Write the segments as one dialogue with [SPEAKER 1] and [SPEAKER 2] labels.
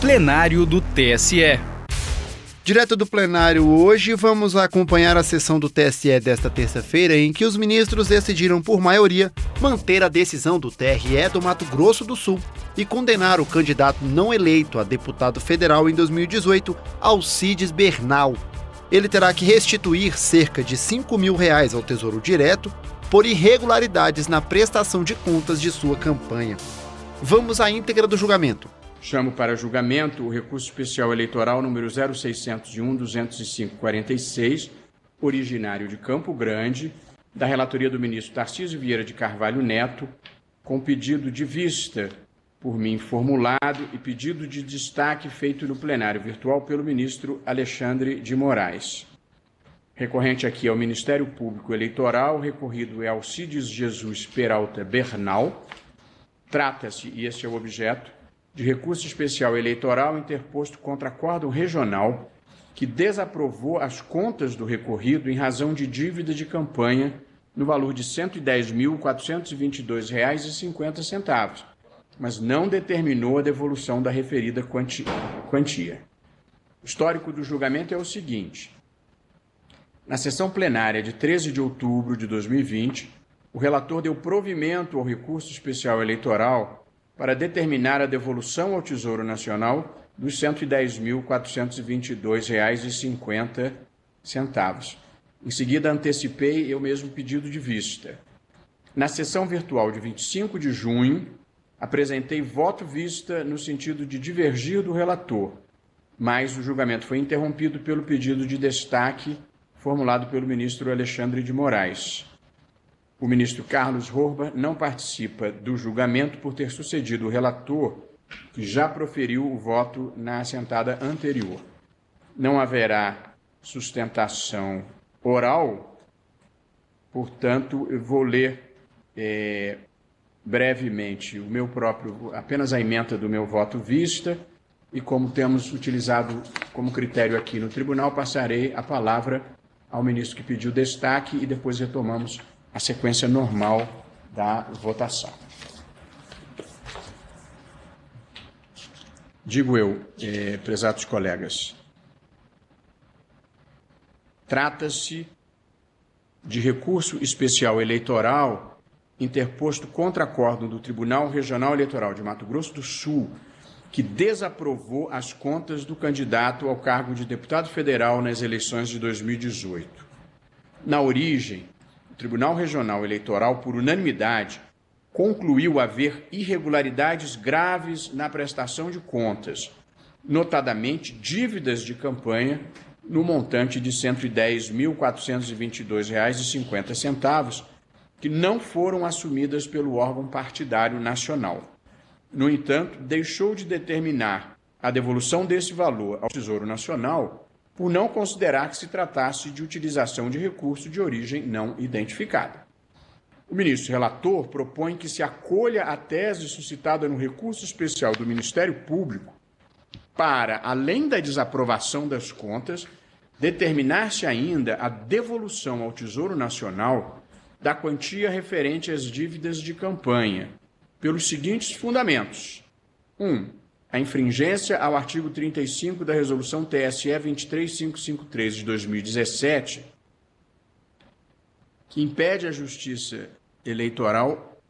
[SPEAKER 1] plenário do TSE.
[SPEAKER 2] Direto do plenário hoje, vamos acompanhar a sessão do TSE desta terça-feira, em que os ministros decidiram, por maioria, manter a decisão do TRE do Mato Grosso do Sul e condenar o candidato não eleito a deputado federal em 2018, Alcides Bernal. Ele terá que restituir cerca de 5 mil reais ao Tesouro Direto por irregularidades na prestação de contas de sua campanha. Vamos à íntegra do julgamento.
[SPEAKER 3] Chamo para julgamento o recurso especial eleitoral número 0601-205-46, originário de Campo Grande, da relatoria do ministro Tarcísio Vieira de Carvalho Neto, com pedido de vista por mim formulado e pedido de destaque feito no plenário virtual pelo ministro Alexandre de Moraes. Recorrente aqui ao Ministério Público Eleitoral, recorrido é Alcides Jesus Peralta Bernal. Trata-se, e este é o objeto, de recurso especial eleitoral interposto contra acórdão regional que desaprovou as contas do recorrido em razão de dívida de campanha no valor de R$ 110.422,50, mas não determinou a devolução da referida quantia. O histórico do julgamento é o seguinte: na sessão plenária de 13 de outubro de 2020, o relator deu provimento ao recurso especial eleitoral para determinar a devolução ao Tesouro Nacional dos R$ 110.422,50. Em seguida, antecipei eu mesmo pedido de vista. Na sessão virtual de 25 de junho, apresentei voto vista no sentido de divergir do relator, mas o julgamento foi interrompido pelo pedido de destaque formulado pelo ministro Alexandre de Moraes. O ministro Carlos Horba não participa do julgamento por ter sucedido o relator, que já proferiu o voto na assentada anterior. Não haverá sustentação oral, portanto, eu vou ler é, brevemente o meu próprio, apenas a emenda do meu voto vista, e como temos utilizado como critério aqui no tribunal, passarei a palavra ao ministro que pediu destaque e depois retomamos a sequência normal da votação. Digo eu, eh, prezados colegas, trata-se de recurso especial eleitoral interposto contra acórdão do Tribunal Regional Eleitoral de Mato Grosso do Sul, que desaprovou as contas do candidato ao cargo de deputado federal nas eleições de 2018. Na origem, Tribunal Regional Eleitoral, por unanimidade, concluiu haver irregularidades graves na prestação de contas, notadamente dívidas de campanha no montante de R$ 110.422,50, que não foram assumidas pelo órgão partidário nacional. No entanto, deixou de determinar a devolução desse valor ao Tesouro Nacional por não considerar que se tratasse de utilização de recurso de origem não identificada. O ministro relator propõe que se acolha a tese suscitada no recurso especial do Ministério Público para, além da desaprovação das contas, determinar-se ainda a devolução ao Tesouro Nacional da quantia referente às dívidas de campanha, pelos seguintes fundamentos: 1. Um, a infringência ao artigo 35 da Resolução TSE 23553 de 2017, que impede a Justiça Eleitoral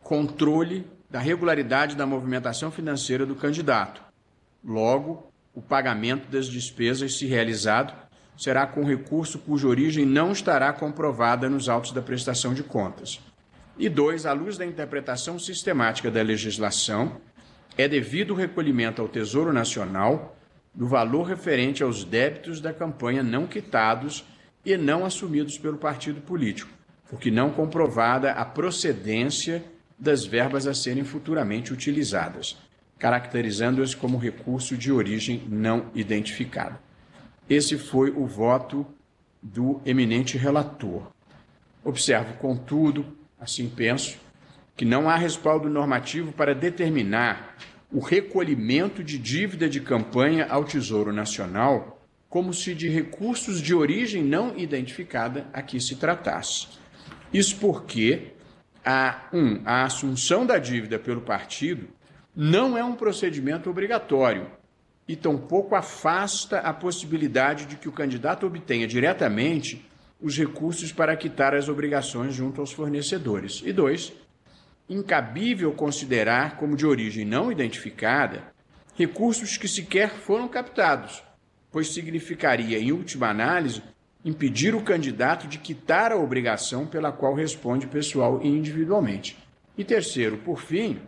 [SPEAKER 3] controle da regularidade da movimentação financeira do candidato. Logo, o pagamento das despesas, se realizado, será com recurso cuja origem não estará comprovada nos autos da prestação de contas. E dois, à luz da interpretação sistemática da legislação, é devido o recolhimento ao Tesouro Nacional do valor referente aos débitos da campanha não quitados e não assumidos pelo partido político, porque não comprovada a procedência das verbas a serem futuramente utilizadas, caracterizando-as como recurso de origem não identificada. Esse foi o voto do eminente relator. Observo, contudo, assim penso, que não há respaldo normativo para determinar o recolhimento de dívida de campanha ao Tesouro Nacional como se de recursos de origem não identificada aqui se tratasse. Isso porque a, um, a assunção da dívida pelo partido não é um procedimento obrigatório e tampouco afasta a possibilidade de que o candidato obtenha diretamente os recursos para quitar as obrigações junto aos fornecedores. E dois, incabível considerar como de origem não identificada recursos que sequer foram captados, pois significaria, em última análise, impedir o candidato de quitar a obrigação pela qual responde pessoal e individualmente. E terceiro, por fim,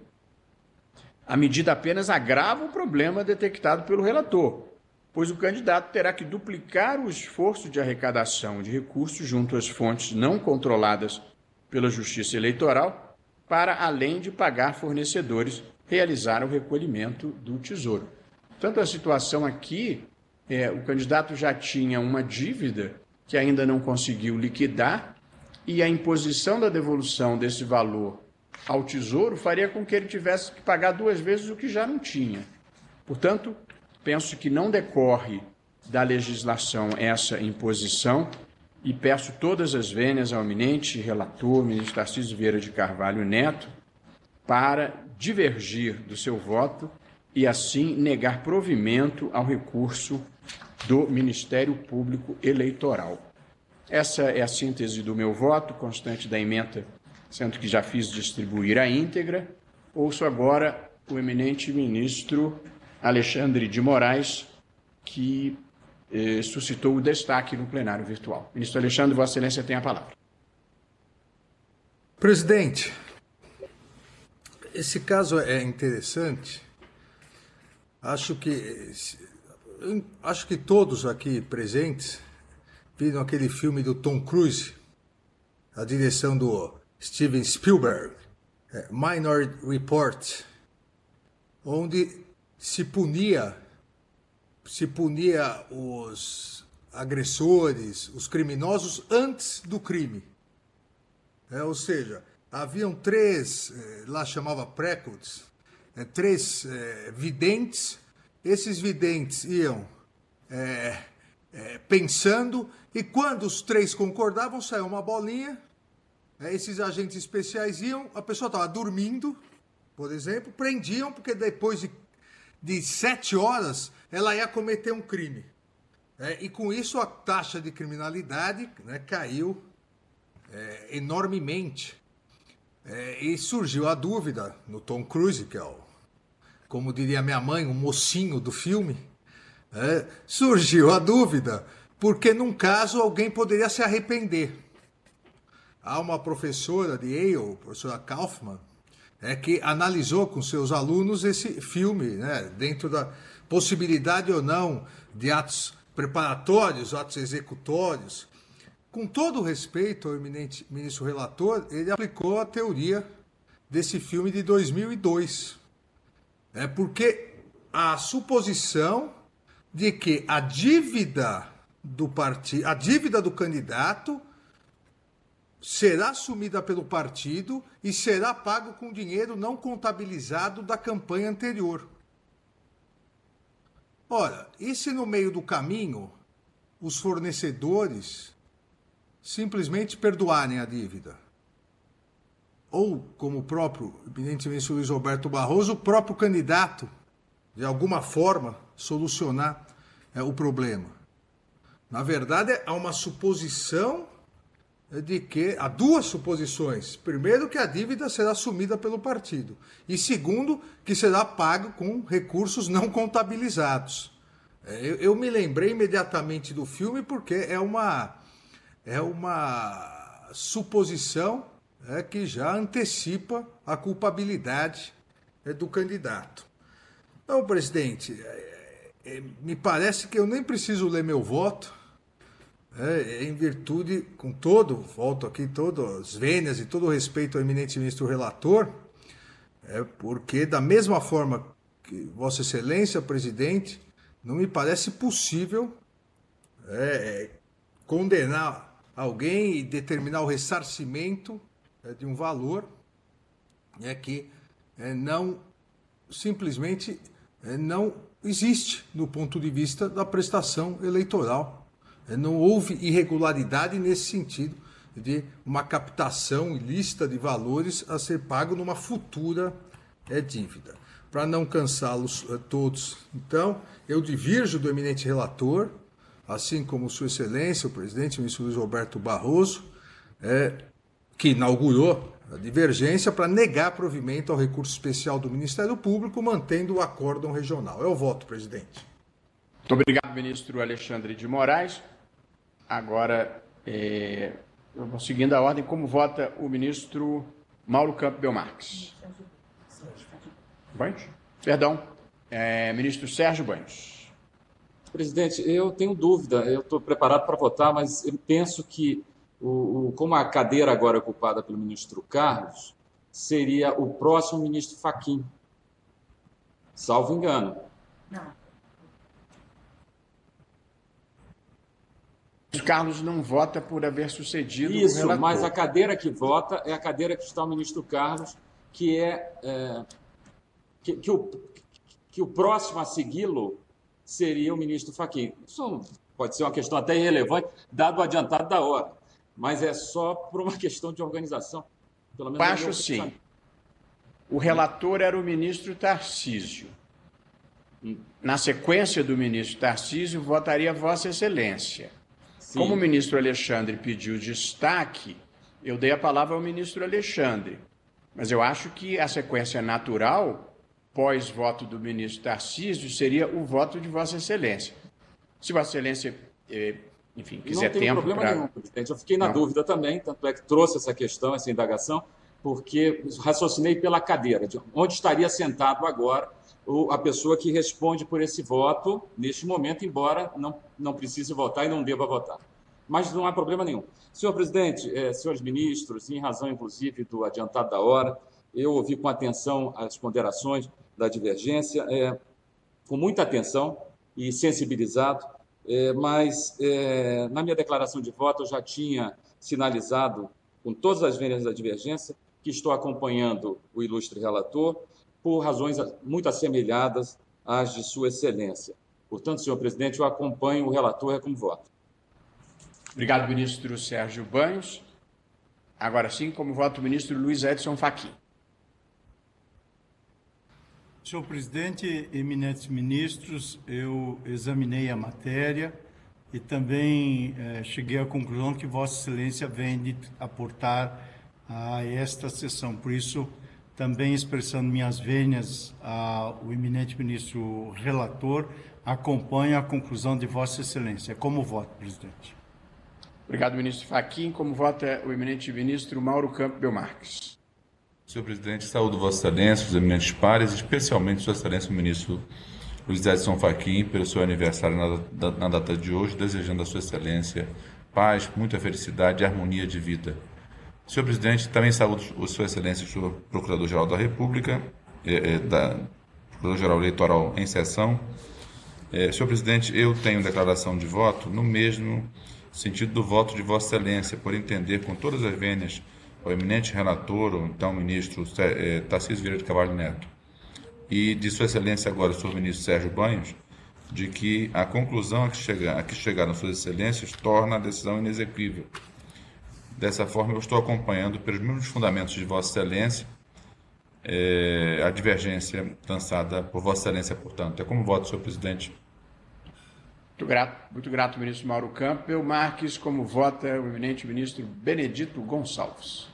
[SPEAKER 3] a medida apenas agrava o problema detectado pelo relator, pois o candidato terá que duplicar o esforço de arrecadação de recursos junto às fontes não controladas pela Justiça Eleitoral, para, além de pagar fornecedores, realizar o recolhimento do tesouro. Tanto a situação aqui, é, o candidato já tinha uma dívida que ainda não conseguiu liquidar, e a imposição da devolução desse valor ao tesouro faria com que ele tivesse que pagar duas vezes o que já não tinha. Portanto, Penso que não decorre da legislação essa imposição e peço todas as vênias ao eminente relator, ministro Tarcísio Vieira de Carvalho Neto, para divergir do seu voto e assim negar provimento ao recurso do Ministério Público Eleitoral. Essa é a síntese do meu voto, constante da emenda, sendo que já fiz distribuir a íntegra. Ouço agora o eminente ministro Alexandre de Moraes, que eh, suscitou o destaque no plenário virtual. Ministro Alexandre, Vossa Excelência tem a palavra.
[SPEAKER 4] Presidente, esse caso é interessante. Acho que acho que todos aqui presentes viram aquele filme do Tom Cruise, a direção do Steven Spielberg, é, Minority Report, onde se punia se punia os agressores, os criminosos antes do crime. É, ou seja, haviam três, eh, lá chamava précodes, é, três é, videntes. Esses videntes iam pensando e quando os três concordavam, saiu uma bolinha. esses agentes especiais iam, a pessoa estava dormindo, por exemplo, prendiam porque depois de de sete horas, ela ia cometer um crime. É, e com isso a taxa de criminalidade né, caiu é, enormemente. É, e surgiu a dúvida no Tom Cruise, que é o, como diria minha mãe, o mocinho do filme. É, surgiu a dúvida, porque num caso alguém poderia se arrepender. Há uma professora de Yale, professora Kaufman, é que analisou com seus alunos esse filme, né, dentro da possibilidade ou não de atos preparatórios, atos executórios. Com todo o respeito ao eminente ministro relator, ele aplicou a teoria desse filme de 2002. É porque a suposição de que a dívida do partido, a dívida do candidato será assumida pelo partido e será pago com dinheiro não contabilizado da campanha anterior. Ora, e se no meio do caminho os fornecedores simplesmente perdoarem a dívida? Ou, como o próprio eminentemente Luiz Roberto Barroso, o próprio candidato, de alguma forma, solucionar é, o problema? Na verdade, há uma suposição de que há duas suposições. Primeiro, que a dívida será assumida pelo partido. E segundo, que será pago com recursos não contabilizados. É, eu, eu me lembrei imediatamente do filme porque é uma, é uma suposição é, que já antecipa a culpabilidade é, do candidato. Então, presidente, é, é, me parece que eu nem preciso ler meu voto é, em virtude, com todo, volto aqui, todas as vênias e todo o respeito ao eminente ministro relator, é porque da mesma forma que Vossa Excelência, presidente, não me parece possível é, é condenar alguém e determinar o ressarcimento é, de um valor é, que é, não simplesmente é, não existe no ponto de vista da prestação eleitoral. é, não houve irregularidade nesse sentido de uma captação ilícita de valores a ser pago numa futura é, dívida. para não cansá-los eh, todos. Então, eu divirjo do eminente relator, assim como Sua Excelência, o presidente, o ministro Luiz Roberto Barroso, é, que inaugurou a divergência para negar provimento ao recurso especial do Ministério Público, mantendo o acórdão regional. É o voto, presidente.
[SPEAKER 3] Muito obrigado, ministro Alexandre de Moraes. Agora, é, seguindo a ordem, como vota o ministro Mauro Campo Belmarques? Banhos? Perdão, é, ministro Sérgio Banhos.
[SPEAKER 5] Presidente, eu tenho dúvida, eu estou preparado para votar, mas eu penso que, o, o, como a cadeira agora é ocupada pelo ministro Carlos, seria o próximo ministro Faquim, salvo engano. Não.
[SPEAKER 3] Carlos não vota por haver sucedido
[SPEAKER 5] Isso,
[SPEAKER 3] o
[SPEAKER 5] mas a cadeira que vota é a cadeira que está o ministro Carlos, que é, é que, que, o, que o próximo a segui-lo seria o ministro Fachin. Isso pode ser uma questão até irrelevante, dado o adiantado da hora, mas é só por uma questão de organização.
[SPEAKER 3] Pelo menos Acho sim. O relator era o ministro Tarcísio. Na sequência do ministro Tarcísio, votaria Vossa Excelência. Sim. Como o ministro Alexandre pediu destaque, eu dei a palavra ao ministro Alexandre. Mas eu acho que a sequência natural pós-voto do ministro Tarcísio seria o voto de Vossa Excelência. Se Vossa Excelência, eh, enfim, quiser
[SPEAKER 5] não tem
[SPEAKER 3] tempo
[SPEAKER 5] problema pra... nenhum, presidente. Eu fiquei na não. dúvida também, tanto é que trouxe essa questão, essa indagação, porque raciocinei pela cadeira, de onde estaria sentado agora a pessoa que responde por esse voto neste momento, embora não, não precise votar e não deva votar. Mas não há problema nenhum. Senhor presidente, eh, senhores ministros, em razão inclusive do adiantado da hora, eu ouvi com atenção as ponderações da divergência, é, com muita atenção e sensibilizado, é, mas é, na minha declaração de voto eu já tinha sinalizado, com todas as vênias da divergência, que estou acompanhando o ilustre relator por razões muito assemelhadas às de Sua Excelência. Portanto, senhor presidente, eu acompanho o relator é como voto.
[SPEAKER 3] Obrigado, ministro Sérgio Banhos. Agora sim, como voto o ministro Luiz Edson Fachin.
[SPEAKER 6] Senhor presidente, eminentes ministros, eu examinei a matéria e também eh, cheguei à conclusão que Vossa Excelência vem de aportar a esta sessão. Por isso, também expressando minhas vênias ao eminente ministro relator, acompanho a conclusão de Vossa Excelência. Como voto, presidente?
[SPEAKER 3] Obrigado, ministro Faquim. Como vota o eminente ministro Mauro Campo Belmarques?
[SPEAKER 7] Senhor presidente, saúdo Vossa Excelência, os eminentes pares, especialmente Sua Excelência o ministro Luiz Edson Fachin, pelo seu aniversário na, na, data de hoje, desejando a Sua Excelência paz, muita felicidade e harmonia de vida. Senhor presidente, também saúdo Sua Excelência, o senhor Procurador-Geral da República, é, da Procurador-Geral Eleitoral em sessão. É, senhor presidente, eu tenho declaração de voto no mesmo sentido do voto de Vossa Excelência, por entender com todas as vênias o eminente relator, o então ministro é, Tarcísio Vieira de Cavalho Neto, e de Sua Excelência agora, o senhor ministro Sérgio Banhos, de que a conclusão a que, chega, a que chegaram Suas Excelências torna a decisão inexequível. Dessa forma, eu estou acompanhando, pelos mesmos fundamentos de Vossa Excelência, é, a divergência lançada por Vossa Excelência, portanto. É como voto, senhor presidente.
[SPEAKER 3] Muito grato, muito grato, ministro Mauro Campbell. Marques, como vota o eminente ministro Benedito Gonçalves.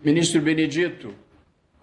[SPEAKER 3] Ministro Benedito,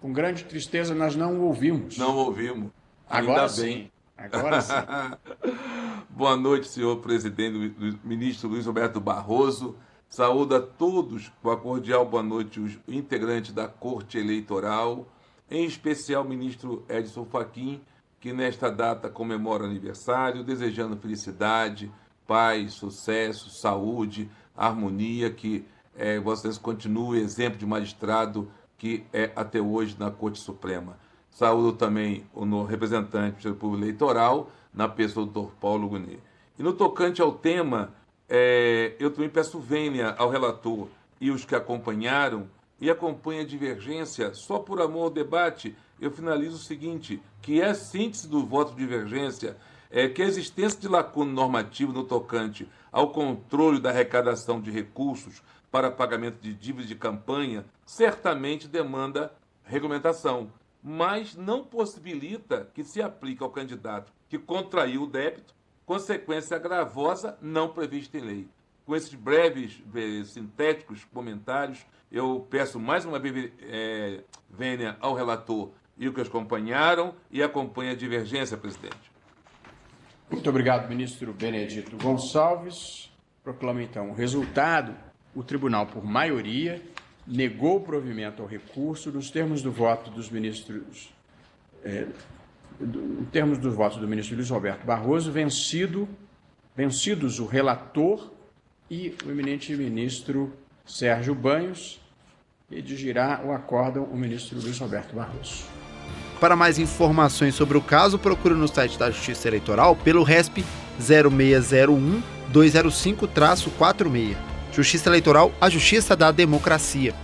[SPEAKER 3] com grande tristeza nós não o ouvimos.
[SPEAKER 8] Não ouvimos.
[SPEAKER 3] Agora Ainda sim. Bem. Agora sim.
[SPEAKER 8] Boa noite, senhor presidente, ministro Luiz Roberto Barroso. Saúdo a todos com a cordial boa noite, os integrantes da Corte Eleitoral, em especial o ministro Edson Fachin, que nesta data comemora aniversário, desejando felicidade, paz, sucesso, saúde, harmonia, que é, Vossa continue exemplo de magistrado que é até hoje na Corte Suprema. Saúdo também o representante do Público Eleitoral, na pessoa do Dr. Paulo Guni. E no tocante ao tema, é, eu também peço vênia ao relator e os que acompanharam, e acompanha a divergência só por amor ao debate, eu finalizo o seguinte, que é síntese do voto de divergência é que a existência de lacuna normativa no tocante ao controle da arrecadação de recursos para pagamento de dívidas de campanha certamente demanda regulamentação. mas não possibilita que se aplique ao candidato que contraiu o débito consequência gravosa não prevista em lei. Com esses breves, eh, sintéticos comentários, eu peço mais uma vez é, vênia ao relator e o que os acompanharam e acompanha a divergência, presidente.
[SPEAKER 3] Muito obrigado, ministro Benedito Gonçalves. Proclamo então o resultado. O tribunal, por maioria, negou o provimento ao recurso nos termos do voto dos ministros, do, em termos dos votos do ministro Luiz Roberto Barroso, vencido, vencidos o relator e o eminente ministro Sérgio Banhos, e dirigirá o acórdão o ministro Luiz Roberto Barroso.
[SPEAKER 2] Para mais informações sobre o caso, procure no site da Justiça Eleitoral pelo RESP 0601 205-46. Justiça Eleitoral, a justiça da democracia.